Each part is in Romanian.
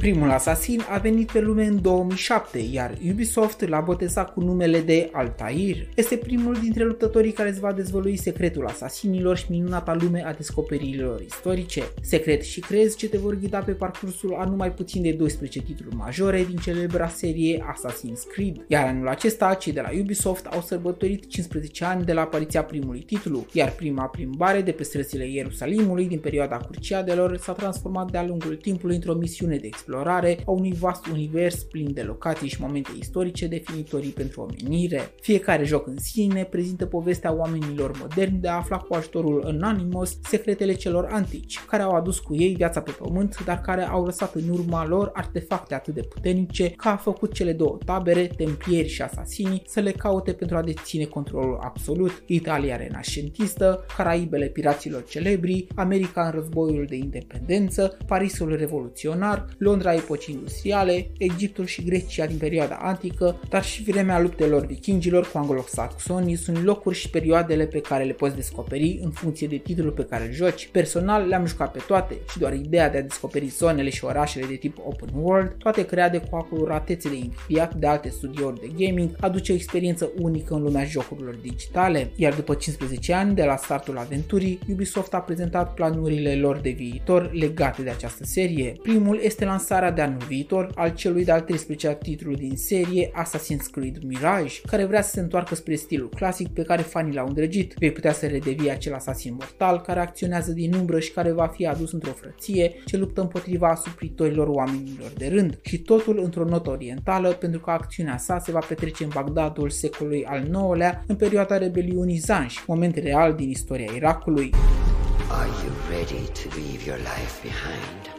Primul Assassin a venit pe lume în 2007, iar Ubisoft l-a botezat cu numele de Altair. Este primul dintre luptătorii care îți va dezvălui secretul asasinilor și minunata lume a descoperirilor istorice. Secret și crezi ce te vor ghida pe parcursul a numai puțin de 12 titluri majore din celebra serie Assassin's Creed. Iar anul acesta, cei de la Ubisoft au sărbătorit 15 ani de la apariția primului titlu, iar prima plimbare de pe străzile Ierusalimului din perioada Curciadelor s-a transformat de-a lungul timpului într-o misiune de explorare a unui vast univers plin de locații și momente istorice definitorii pentru omenire. Fiecare joc în sine prezintă povestea oamenilor moderni de a afla cu ajutorul Anonymous secretele celor antici, care au adus cu ei viața pe pământ, dar care au lăsat în urma lor artefacte atât de puternice că a făcut cele două tabere, templieri și asasinii, să le caute pentru a deține controlul absolut. Italia renascentistă, Caraibele piraților celebri, America în războiul de independență, Parisul revoluționar, Londra epocii industriale, Egiptul și Grecia din perioada antică, dar și vremea luptelor vikingilor cu anglosaxonii sunt locuri și perioadele pe care le poți descoperi în funcție de titlul pe care îl joci. Personal le-am jucat pe toate și doar ideea de a descoperi zonele și orașele de tip open world, toate create cu acuratețe de inviat de alte studiouri de gaming, aduce o experiență unică în lumea jocurilor digitale, iar după 15 ani de la startul aventurii, Ubisoft a prezentat planurile lor de viitor legate de această serie. Primul este lansarea de anul viitor al celui de-al 13-a titlu din serie Assassin's Creed Mirage, care vrea să se întoarcă spre stilul clasic pe care fanii l-au îndrăgit. Vei putea să redevii acel asasin mortal care acționează din umbră și care va fi adus într-o frăție ce luptă împotriva asupritorilor oamenilor de rând și totul într-o notă orientală pentru că acțiunea sa se va petrece în Bagdadul secolului al IX-lea în perioada rebeliunii Zanj, moment real din istoria Irakului. Are you ready to leave your life behind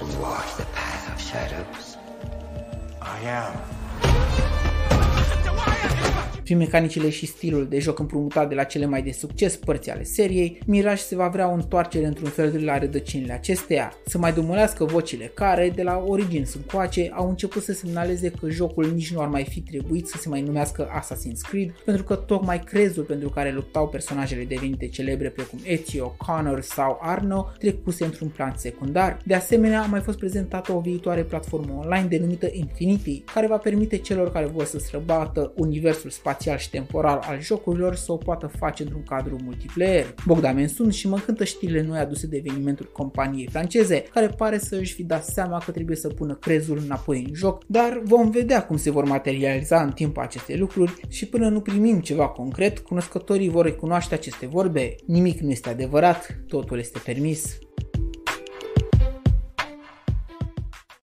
and walk the path of shadows? I am. Prin mecanicile și stilul de joc împrumutat de la cele mai de succes părți ale seriei, Mirage se va vrea o întoarcere într-un fel de la rădăcinile acesteia, să mai dumulească vocile care, de la origini încoace, au început să semnaleze că jocul nici nu ar mai fi trebuit să se mai numească Assassin's Creed, pentru că tocmai crezul pentru care luptau personajele devenite celebre precum Ezio, Connor sau Arno trecuse într-un plan secundar. De asemenea, a mai fost prezentată o viitoare platformă online denumită Infinity, care va permite celor care vor să străbată universul spațial spațial și temporal al jocurilor să o poată face într-un cadru multiplayer. Bogdamen sunt și mă încântă știrile noi aduse de evenimentul companiei franceze, care pare să își fi dat seama că trebuie să pună crezul înapoi în joc, dar vom vedea cum se vor materializa în timp aceste lucruri și până nu primim ceva concret, cunoscătorii vor recunoaște aceste vorbe. Nimic nu este adevărat, totul este permis.